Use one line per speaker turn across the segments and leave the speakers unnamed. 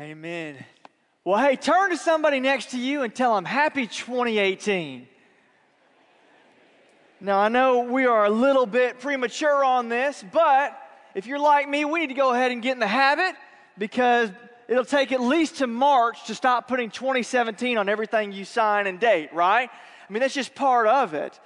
Amen. Well, hey, turn to somebody next to you and tell them Happy 2018. Now, I know we are a little bit premature on this, but if you're like me, we need to go ahead and get in the habit because it'll take at least to March to stop putting 2017 on everything you sign and date, right? I mean, that's just part of it.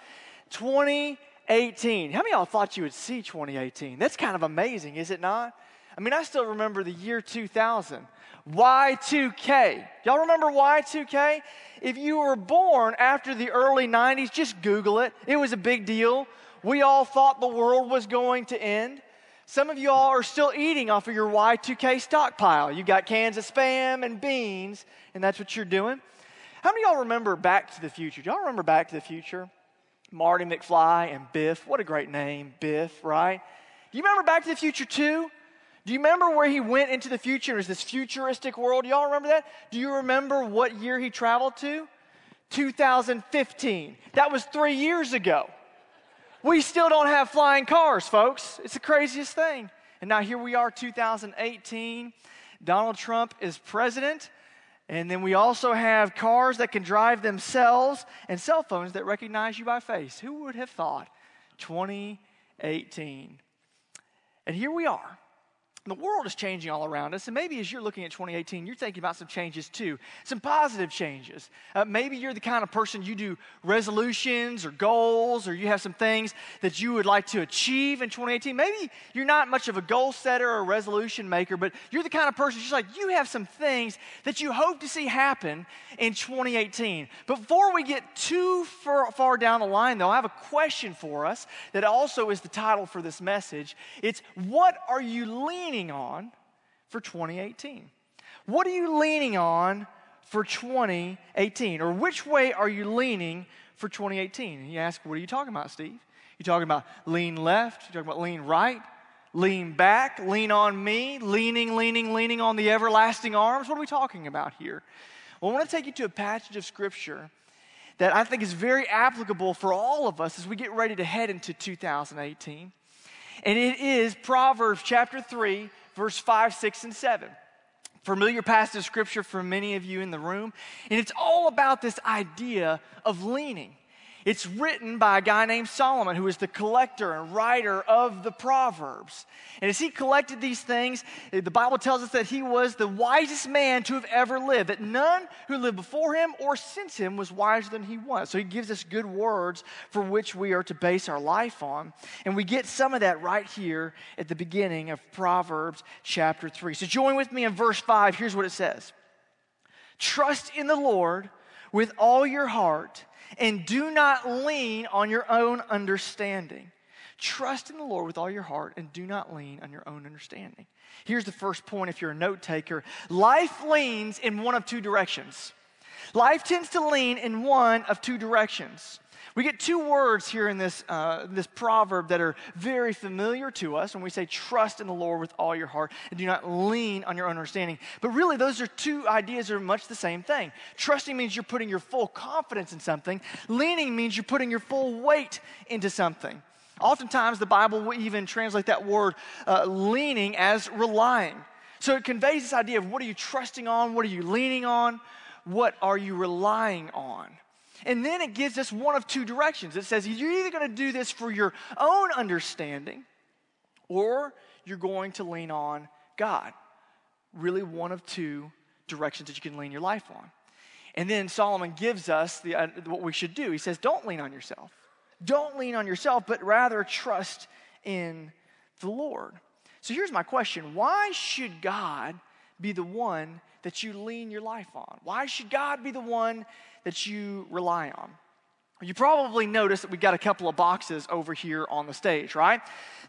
2018. How many of y'all thought you would see 2018? That's kind of amazing, is it not? I mean, I still remember the year 2000. Y2K. Y'all remember Y2K? If you were born after the early 90s, just Google it. It was a big deal. We all thought the world was going to end. Some of y'all are still eating off of your Y2K stockpile. You got cans of spam and beans, and that's what you're doing. How many y'all remember Back to the Future? Do y'all remember Back to the Future? Marty McFly and Biff. What a great name, Biff, right? Do you remember Back to the Future 2? Do you remember where he went into the future? It was this futuristic world. Y'all remember that? Do you remember what year he traveled to? 2015. That was three years ago. We still don't have flying cars, folks. It's the craziest thing. And now here we are, 2018. Donald Trump is president. And then we also have cars that can drive themselves and cell phones that recognize you by face. Who would have thought? 2018. And here we are. The world is changing all around us, and maybe as you're looking at 2018, you're thinking about some changes too, some positive changes. Uh, maybe you're the kind of person you do resolutions or goals, or you have some things that you would like to achieve in 2018. Maybe you're not much of a goal setter or resolution maker, but you're the kind of person just like you have some things that you hope to see happen in 2018. Before we get too far, far down the line, though, I have a question for us that also is the title for this message. It's what are you leaning leaning on for 2018? What are you leaning on for 2018? Or which way are you leaning for 2018? And you ask, what are you talking about, Steve? You talking about lean left? You talking about lean right? Lean back? Lean on me? Leaning, leaning, leaning on the everlasting arms? What are we talking about here? Well, I want to take you to a passage of scripture that I think is very applicable for all of us as we get ready to head into 2018. And it is Proverbs chapter 3, verse 5, 6, and 7. Familiar passage of scripture for many of you in the room. And it's all about this idea of leaning. It's written by a guy named Solomon, who is the collector and writer of the Proverbs. And as he collected these things, the Bible tells us that he was the wisest man to have ever lived, that none who lived before him or since him was wiser than he was. So he gives us good words for which we are to base our life on. And we get some of that right here at the beginning of Proverbs chapter 3. So join with me in verse 5. Here's what it says Trust in the Lord with all your heart and do not lean on your own understanding. Trust in the Lord with all your heart and do not lean on your own understanding. Here's the first point if you're a note taker life leans in one of two directions. Life tends to lean in one of two directions. We get two words here in this, uh, this proverb that are very familiar to us when we say, trust in the Lord with all your heart and do not lean on your own understanding. But really, those are two ideas that are much the same thing. Trusting means you're putting your full confidence in something, leaning means you're putting your full weight into something. Oftentimes, the Bible will even translate that word uh, leaning as relying. So it conveys this idea of what are you trusting on? What are you leaning on? What are you relying on? And then it gives us one of two directions. It says you're either going to do this for your own understanding or you're going to lean on God. Really, one of two directions that you can lean your life on. And then Solomon gives us the, uh, what we should do. He says, Don't lean on yourself. Don't lean on yourself, but rather trust in the Lord. So here's my question Why should God be the one that you lean your life on? Why should God be the one that you rely on? You probably noticed that we've got a couple of boxes over here on the stage, right?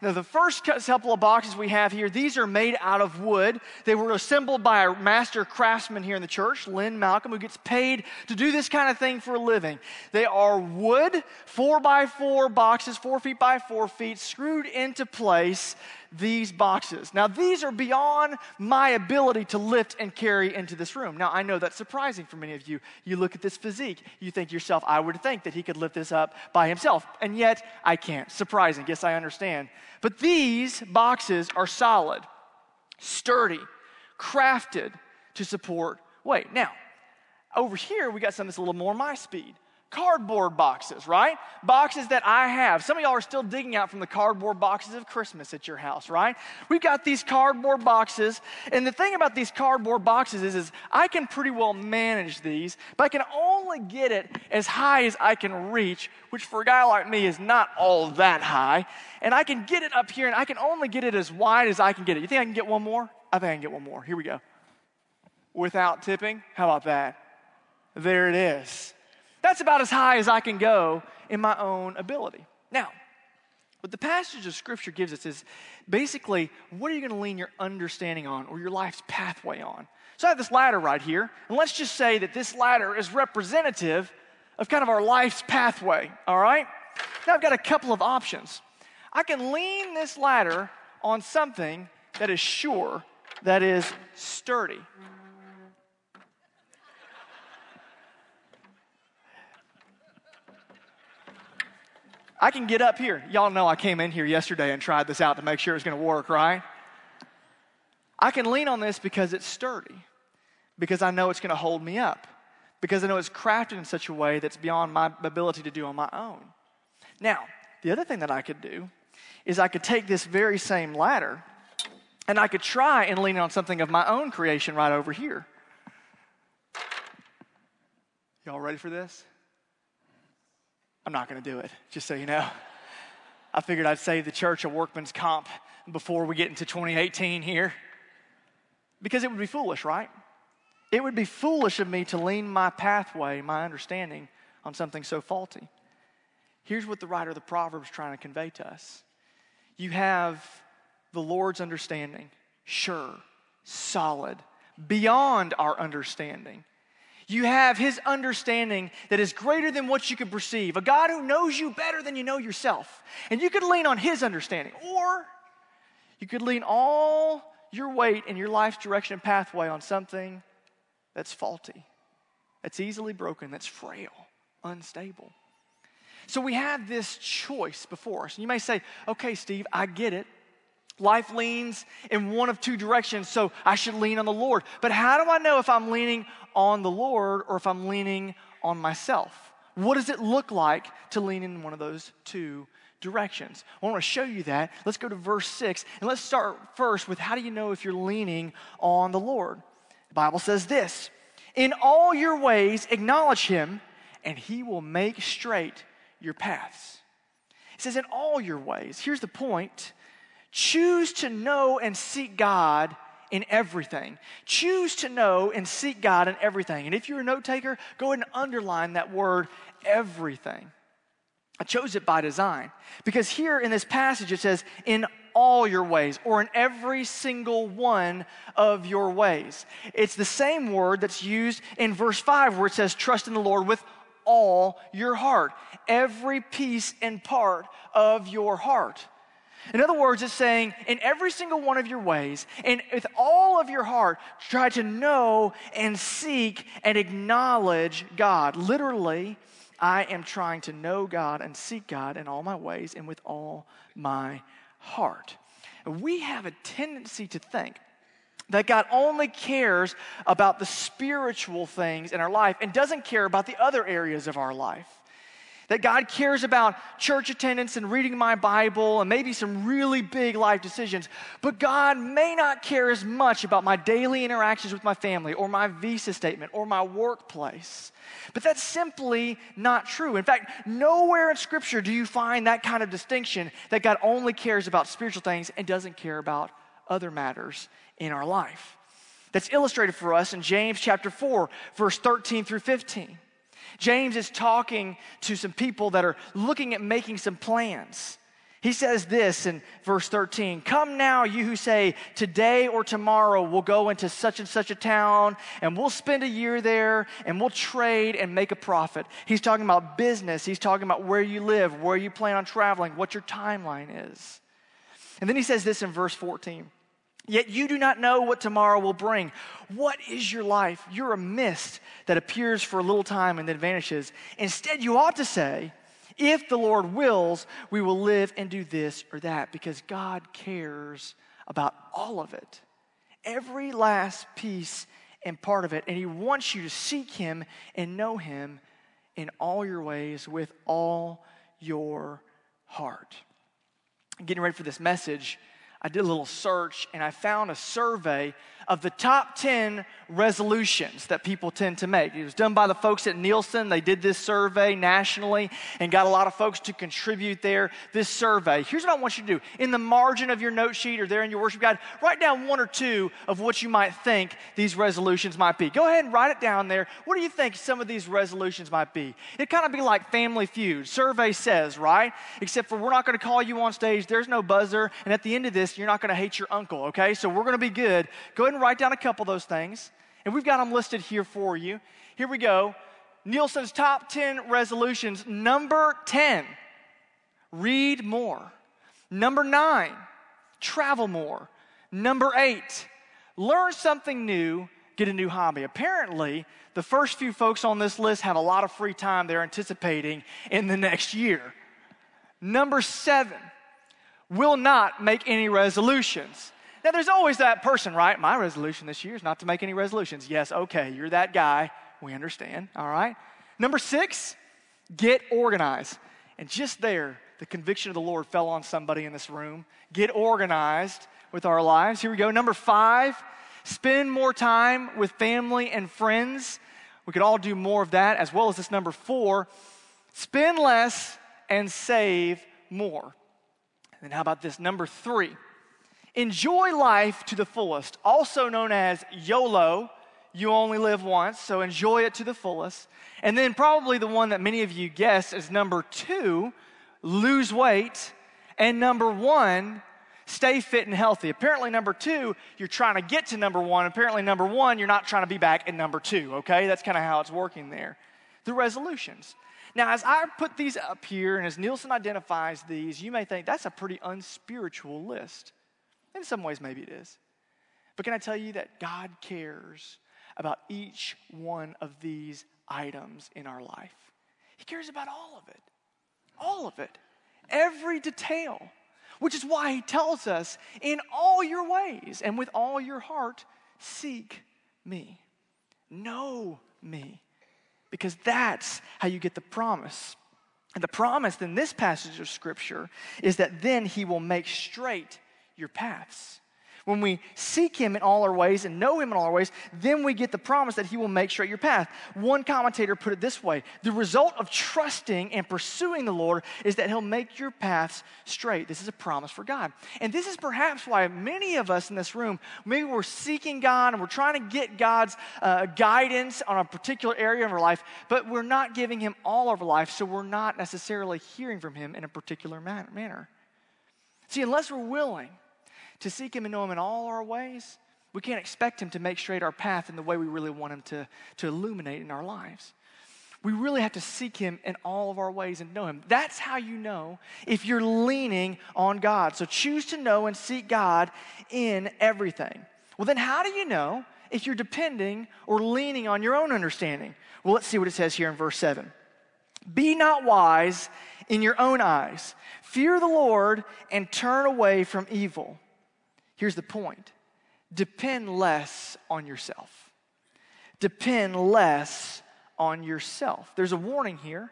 Now, the first couple of boxes we have here, these are made out of wood. They were assembled by a master craftsman here in the church, Lynn Malcolm, who gets paid to do this kind of thing for a living. They are wood, four by four boxes, four feet by four feet, screwed into place these boxes. Now, these are beyond my ability to lift and carry into this room. Now, I know that's surprising for many of you. You look at this physique, you think yourself, I would think that he could lift this up by himself, and yet I can't. Surprising. Guess I understand. But these boxes are solid, sturdy, crafted to support weight. Now, over here, we got something that's a little more my speed cardboard boxes, right? Boxes that I have. Some of y'all are still digging out from the cardboard boxes of Christmas at your house, right? We've got these cardboard boxes, and the thing about these cardboard boxes is, is I can pretty well manage these, but I can only get it as high as I can reach, which for a guy like me is not all that high. And I can get it up here, and I can only get it as wide as I can get it. You think I can get one more? I think I can get one more. Here we go. Without tipping? How about that? There it is. That's about as high as I can go in my own ability. Now, what the passage of Scripture gives us is basically what are you going to lean your understanding on or your life's pathway on? So I have this ladder right here, and let's just say that this ladder is representative of kind of our life's pathway, all right? Now I've got a couple of options. I can lean this ladder on something that is sure, that is sturdy. I can get up here. Y'all know I came in here yesterday and tried this out to make sure it was going to work, right? I can lean on this because it's sturdy, because I know it's going to hold me up, because I know it's crafted in such a way that's beyond my ability to do on my own. Now, the other thing that I could do is I could take this very same ladder and I could try and lean on something of my own creation right over here. Y'all ready for this? I'm not going to do it, just so you know. I figured I'd save the church a workman's comp before we get into 2018 here. Because it would be foolish, right? It would be foolish of me to lean my pathway, my understanding, on something so faulty. Here's what the writer of the Proverbs is trying to convey to us you have the Lord's understanding, sure, solid, beyond our understanding. You have his understanding that is greater than what you could perceive. A God who knows you better than you know yourself. And you could lean on his understanding. Or you could lean all your weight and your life's direction and pathway on something that's faulty, that's easily broken, that's frail, unstable. So we have this choice before us. And you may say, okay, Steve, I get it. Life leans in one of two directions, so I should lean on the Lord. But how do I know if I'm leaning on the Lord or if I'm leaning on myself? What does it look like to lean in one of those two directions? I want to show you that. Let's go to verse 6 and let's start first with how do you know if you're leaning on the Lord? The Bible says this In all your ways, acknowledge him, and he will make straight your paths. It says, In all your ways. Here's the point choose to know and seek God in everything. Choose to know and seek God in everything. And if you're a note taker, go ahead and underline that word everything. I chose it by design because here in this passage it says, in all your ways, or in every single one of your ways. It's the same word that's used in verse 5 where it says, trust in the Lord with all your heart, every piece and part of your heart. In other words, it's saying, in every single one of your ways, and with all of your heart, try to know and seek and acknowledge God. Literally, I am trying to know God and seek God in all my ways and with all my heart. We have a tendency to think that God only cares about the spiritual things in our life and doesn't care about the other areas of our life. That God cares about church attendance and reading my Bible and maybe some really big life decisions, but God may not care as much about my daily interactions with my family or my visa statement or my workplace. But that's simply not true. In fact, nowhere in Scripture do you find that kind of distinction that God only cares about spiritual things and doesn't care about other matters in our life. That's illustrated for us in James chapter 4, verse 13 through 15. James is talking to some people that are looking at making some plans. He says this in verse 13 Come now, you who say, Today or tomorrow we'll go into such and such a town and we'll spend a year there and we'll trade and make a profit. He's talking about business. He's talking about where you live, where you plan on traveling, what your timeline is. And then he says this in verse 14 Yet you do not know what tomorrow will bring. What is your life? You're a mist that appears for a little time and then vanishes. Instead, you ought to say, if the Lord wills, we will live and do this or that, because God cares about all of it. Every last piece and part of it. And He wants you to seek Him and know Him in all your ways with all your heart. Getting ready for this message, I did a little search and I found a survey of the top 10 resolutions that people tend to make. It was done by the folks at Nielsen. They did this survey nationally and got a lot of folks to contribute there. This survey. Here's what I want you to do. In the margin of your note sheet or there in your worship guide, write down one or two of what you might think these resolutions might be. Go ahead and write it down there. What do you think some of these resolutions might be? It kind of be like Family Feud. Survey says, right? Except for we're not going to call you on stage. There's no buzzer. And at the end of this, you're not going to hate your uncle, okay? So we're going to be good. Go ahead write down a couple of those things. And we've got them listed here for you. Here we go. Nielsen's top 10 resolutions. Number 10, read more. Number nine, travel more. Number eight, learn something new, get a new hobby. Apparently, the first few folks on this list have a lot of free time they're anticipating in the next year. Number seven, will not make any resolutions. Now, there's always that person, right? My resolution this year is not to make any resolutions. Yes, okay, you're that guy. We understand, all right? Number six, get organized. And just there, the conviction of the Lord fell on somebody in this room. Get organized with our lives. Here we go. Number five, spend more time with family and friends. We could all do more of that, as well as this number four, spend less and save more. And how about this? Number three, enjoy life to the fullest, also known as YOLO. You only live once, so enjoy it to the fullest. And then, probably the one that many of you guess is number two, lose weight. And number one, stay fit and healthy. Apparently, number two, you're trying to get to number one. Apparently, number one, you're not trying to be back at number two, okay? That's kind of how it's working there. The resolutions. Now, as I put these up here, and as Nielsen identifies these, you may think that's a pretty unspiritual list. In some ways, maybe it is. But can I tell you that God cares about each one of these items in our life? He cares about all of it. All of it. Every detail. Which is why He tells us, in all your ways and with all your heart, seek me. Know me. Because that's how you get the promise. And the promise in this passage of Scripture is that then He will make straight your paths. When we seek Him in all our ways and know Him in all our ways, then we get the promise that He will make straight your path. One commentator put it this way The result of trusting and pursuing the Lord is that He'll make your paths straight. This is a promise for God. And this is perhaps why many of us in this room, maybe we're seeking God and we're trying to get God's uh, guidance on a particular area of our life, but we're not giving Him all of our life, so we're not necessarily hearing from Him in a particular manner. See, unless we're willing, to seek Him and know Him in all our ways, we can't expect Him to make straight our path in the way we really want Him to, to illuminate in our lives. We really have to seek Him in all of our ways and know Him. That's how you know if you're leaning on God. So choose to know and seek God in everything. Well, then, how do you know if you're depending or leaning on your own understanding? Well, let's see what it says here in verse 7. Be not wise in your own eyes. Fear the Lord and turn away from evil. Here's the point depend less on yourself. Depend less on yourself. There's a warning here.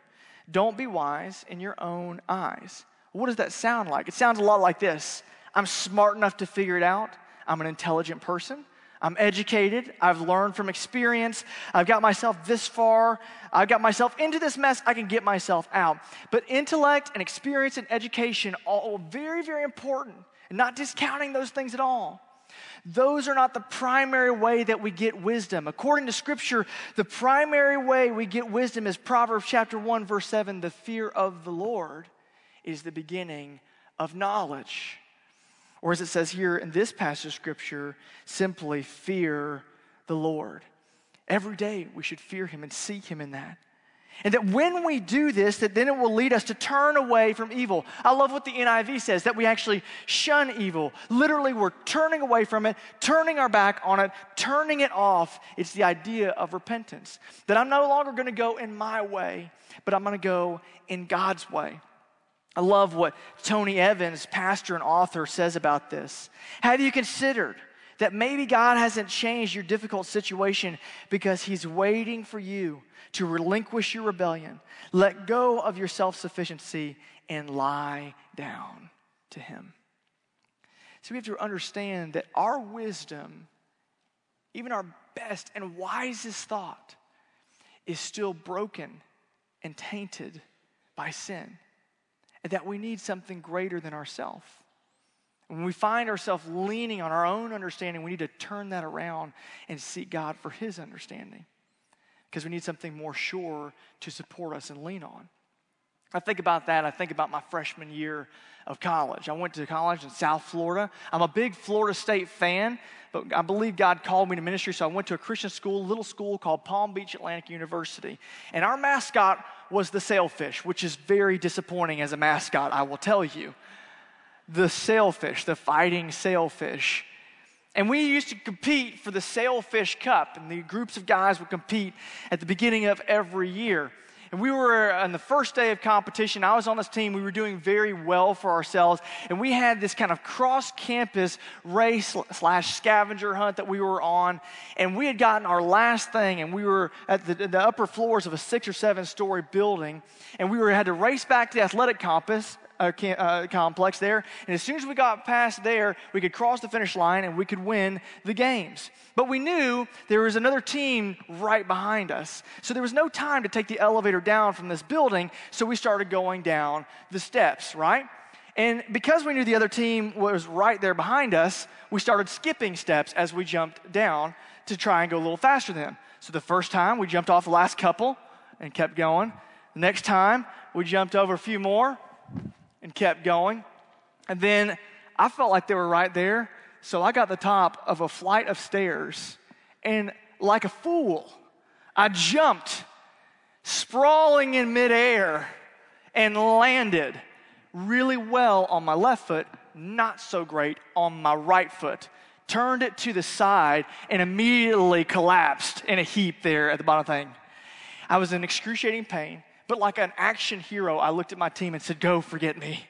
Don't be wise in your own eyes. What does that sound like? It sounds a lot like this I'm smart enough to figure it out. I'm an intelligent person. I'm educated. I've learned from experience. I've got myself this far. I've got myself into this mess. I can get myself out. But intellect and experience and education, all very, very important not discounting those things at all. Those are not the primary way that we get wisdom. According to Scripture, the primary way we get wisdom is Proverbs chapter 1, verse 7 the fear of the Lord is the beginning of knowledge. Or as it says here in this passage of Scripture, simply fear the Lord. Every day we should fear Him and seek Him in that. And that when we do this, that then it will lead us to turn away from evil. I love what the NIV says, that we actually shun evil. Literally, we're turning away from it, turning our back on it, turning it off. It's the idea of repentance. That I'm no longer going to go in my way, but I'm going to go in God's way. I love what Tony Evans, pastor and author, says about this. Have you considered that maybe God hasn't changed your difficult situation because He's waiting for you to relinquish your rebellion, let go of your self sufficiency, and lie down to Him. So we have to understand that our wisdom, even our best and wisest thought, is still broken and tainted by sin, and that we need something greater than ourselves. When we find ourselves leaning on our own understanding, we need to turn that around and seek God for His understanding because we need something more sure to support us and lean on. I think about that. I think about my freshman year of college. I went to college in South Florida. I'm a big Florida State fan, but I believe God called me to ministry, so I went to a Christian school, a little school called Palm Beach Atlantic University. And our mascot was the sailfish, which is very disappointing as a mascot, I will tell you. The sailfish, the fighting sailfish. And we used to compete for the Sailfish Cup, and the groups of guys would compete at the beginning of every year. And we were on the first day of competition. I was on this team. We were doing very well for ourselves. And we had this kind of cross campus race slash scavenger hunt that we were on. And we had gotten our last thing, and we were at the, the upper floors of a six or seven story building. And we were, had to race back to the athletic campus uh, complex there. And as soon as we got past there, we could cross the finish line and we could win the games. But we knew there was another team right behind us. So there was no time to take the elevator down from this building. So we started going down the steps, right? And because we knew the other team was right there behind us, we started skipping steps as we jumped down to try and go a little faster than them. So the first time we jumped off the last couple and kept going. The next time we jumped over a few more and kept going. And then I felt like they were right there. So I got the top of a flight of stairs. And like a fool, I jumped, sprawling in midair, and landed really well on my left foot, not so great on my right foot. Turned it to the side and immediately collapsed in a heap there at the bottom thing. I was in excruciating pain. But like an action hero, I looked at my team and said, Go, forget me.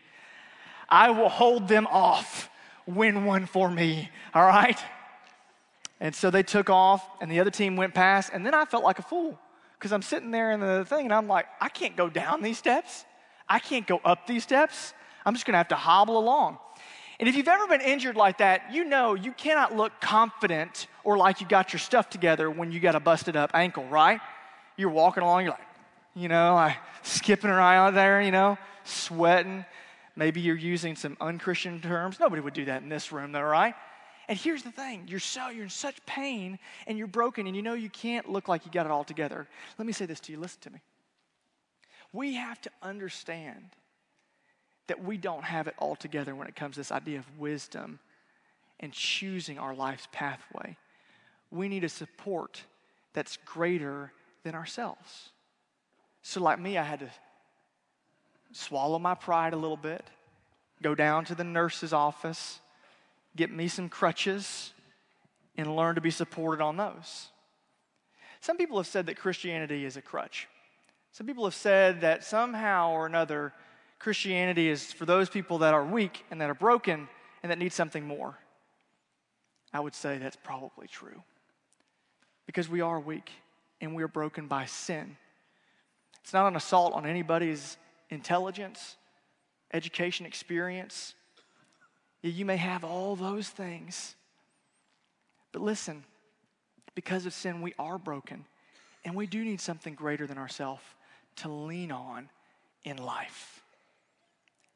I will hold them off. Win one for me, all right? And so they took off, and the other team went past, and then I felt like a fool because I'm sitting there in the thing, and I'm like, I can't go down these steps. I can't go up these steps. I'm just gonna have to hobble along. And if you've ever been injured like that, you know you cannot look confident or like you got your stuff together when you got a busted up ankle, right? You're walking along, you're like, you know, like skipping around there, you know, sweating. Maybe you're using some unchristian terms. Nobody would do that in this room, though, right? And here's the thing you're, so, you're in such pain and you're broken and you know you can't look like you got it all together. Let me say this to you listen to me. We have to understand that we don't have it all together when it comes to this idea of wisdom and choosing our life's pathway. We need a support that's greater than ourselves. So, like me, I had to swallow my pride a little bit, go down to the nurse's office, get me some crutches, and learn to be supported on those. Some people have said that Christianity is a crutch. Some people have said that somehow or another, Christianity is for those people that are weak and that are broken and that need something more. I would say that's probably true. Because we are weak and we are broken by sin. It's not an assault on anybody's intelligence, education, experience. You may have all those things. But listen, because of sin, we are broken. And we do need something greater than ourselves to lean on in life.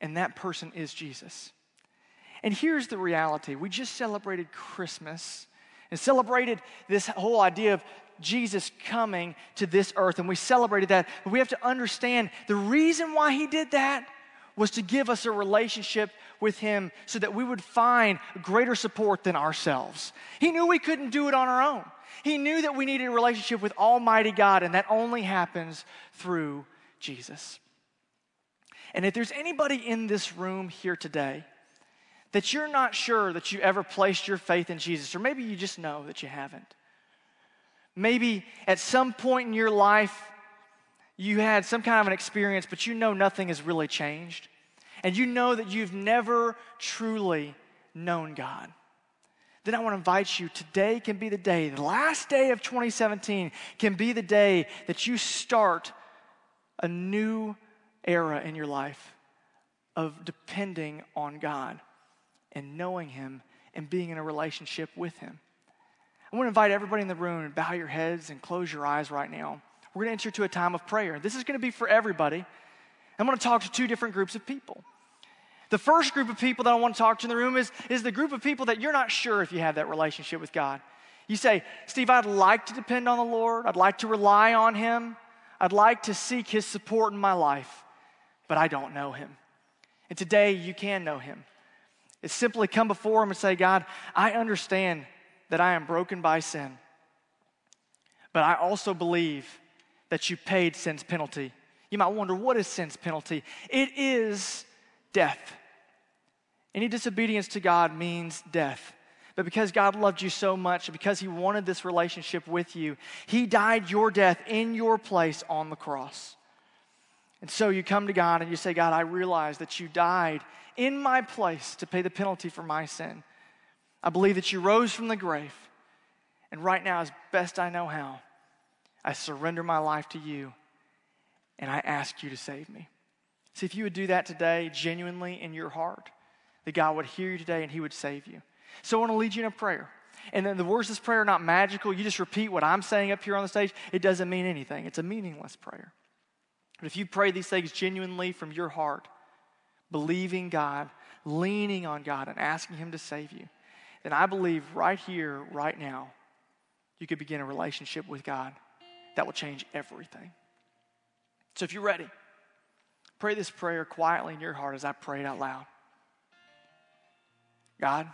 And that person is Jesus. And here's the reality we just celebrated Christmas and celebrated this whole idea of Jesus coming to this earth, and we celebrated that. But we have to understand the reason why he did that was to give us a relationship with him so that we would find greater support than ourselves. He knew we couldn't do it on our own. He knew that we needed a relationship with Almighty God, and that only happens through Jesus. And if there's anybody in this room here today that you're not sure that you ever placed your faith in Jesus, or maybe you just know that you haven't, Maybe at some point in your life, you had some kind of an experience, but you know nothing has really changed. And you know that you've never truly known God. then I want to invite you today can be the day, the last day of 2017 can be the day that you start a new era in your life of depending on God and knowing Him and being in a relationship with Him. I want to invite everybody in the room and bow your heads and close your eyes right now. We're going to enter to a time of prayer. This is going to be for everybody. I'm going to talk to two different groups of people. The first group of people that I want to talk to in the room is, is the group of people that you're not sure if you have that relationship with God. You say, Steve, I'd like to depend on the Lord. I'd like to rely on Him. I'd like to seek His support in my life, but I don't know Him. And today you can know Him. It's simply come before Him and say, God, I understand that I am broken by sin, but I also believe that you paid sin's penalty. You might wonder, what is sin's penalty? It is death. Any disobedience to God means death. But because God loved you so much, because He wanted this relationship with you, He died your death in your place on the cross. And so you come to God and you say, God, I realize that you died in my place to pay the penalty for my sin. I believe that you rose from the grave. And right now, as best I know how, I surrender my life to you and I ask you to save me. See, if you would do that today, genuinely in your heart, that God would hear you today and He would save you. So I want to lead you in a prayer. And then the words of this prayer are not magical. You just repeat what I'm saying up here on the stage. It doesn't mean anything, it's a meaningless prayer. But if you pray these things genuinely from your heart, believing God, leaning on God, and asking Him to save you, then I believe right here, right now, you could begin a relationship with God that will change everything. So if you're ready, pray this prayer quietly in your heart as I pray it out loud. God,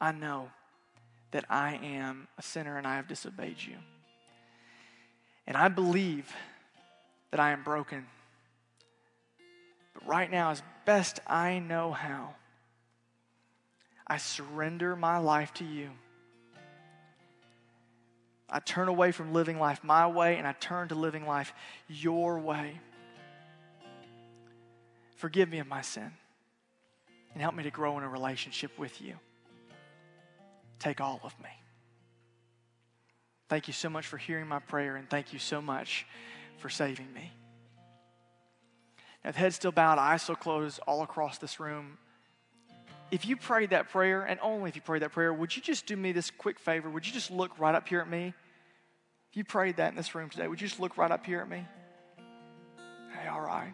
I know that I am a sinner and I have disobeyed you. And I believe that I am broken. But right now, as best I know how, I surrender my life to you. I turn away from living life my way and I turn to living life your way. Forgive me of my sin and help me to grow in a relationship with you. Take all of me. Thank you so much for hearing my prayer and thank you so much for saving me. Now, the head still bowed, eyes still closed all across this room. If you prayed that prayer, and only if you prayed that prayer, would you just do me this quick favor? Would you just look right up here at me? If you prayed that in this room today, would you just look right up here at me? Hey, all right.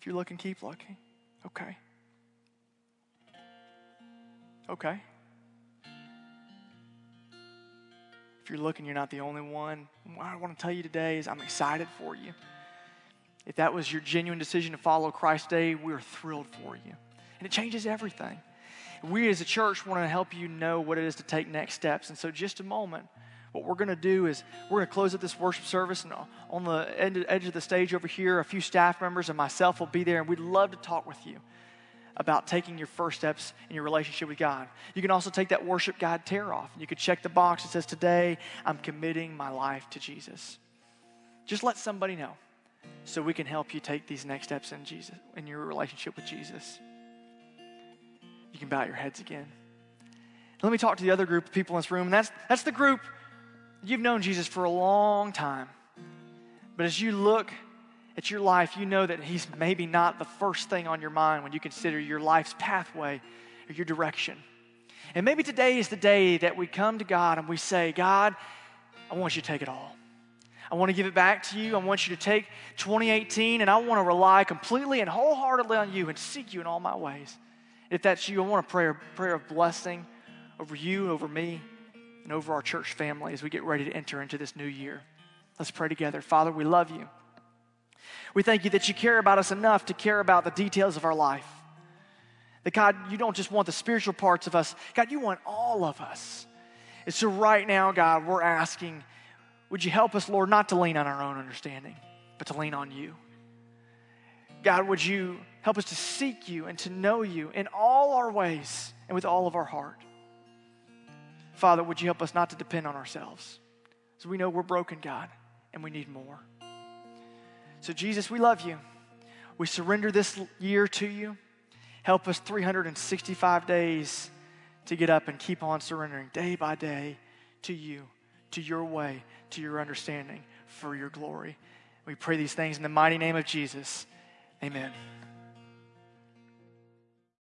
If you're looking, keep looking. Okay. Okay. If you're looking, you're not the only one. What I want to tell you today is I'm excited for you. If that was your genuine decision to follow Christ today, we're thrilled for you. And it changes everything. We as a church want to help you know what it is to take next steps. And so, just a moment, what we're going to do is we're going to close up this worship service. And on the edge of the stage over here, a few staff members and myself will be there. And we'd love to talk with you about taking your first steps in your relationship with God. You can also take that worship guide tear off. And you could check the box that says, Today I'm committing my life to Jesus. Just let somebody know so we can help you take these next steps in Jesus, in your relationship with Jesus. You can bow your heads again. Let me talk to the other group of people in this room. And that's, that's the group you've known Jesus for a long time. But as you look at your life, you know that He's maybe not the first thing on your mind when you consider your life's pathway or your direction. And maybe today is the day that we come to God and we say, God, I want you to take it all. I want to give it back to you. I want you to take 2018 and I want to rely completely and wholeheartedly on you and seek you in all my ways. If that's you, I want a prayer, prayer of blessing over you, over me, and over our church family as we get ready to enter into this new year. Let's pray together. Father, we love you. We thank you that you care about us enough to care about the details of our life. That God, you don't just want the spiritual parts of us, God, you want all of us. And so, right now, God, we're asking, would you help us, Lord, not to lean on our own understanding, but to lean on you? God, would you help us to seek you and to know you in all our ways and with all of our heart? Father, would you help us not to depend on ourselves? So we know we're broken, God, and we need more. So, Jesus, we love you. We surrender this year to you. Help us 365 days to get up and keep on surrendering day by day to you, to your way, to your understanding for your glory. We pray these things in the mighty name of Jesus. Amen.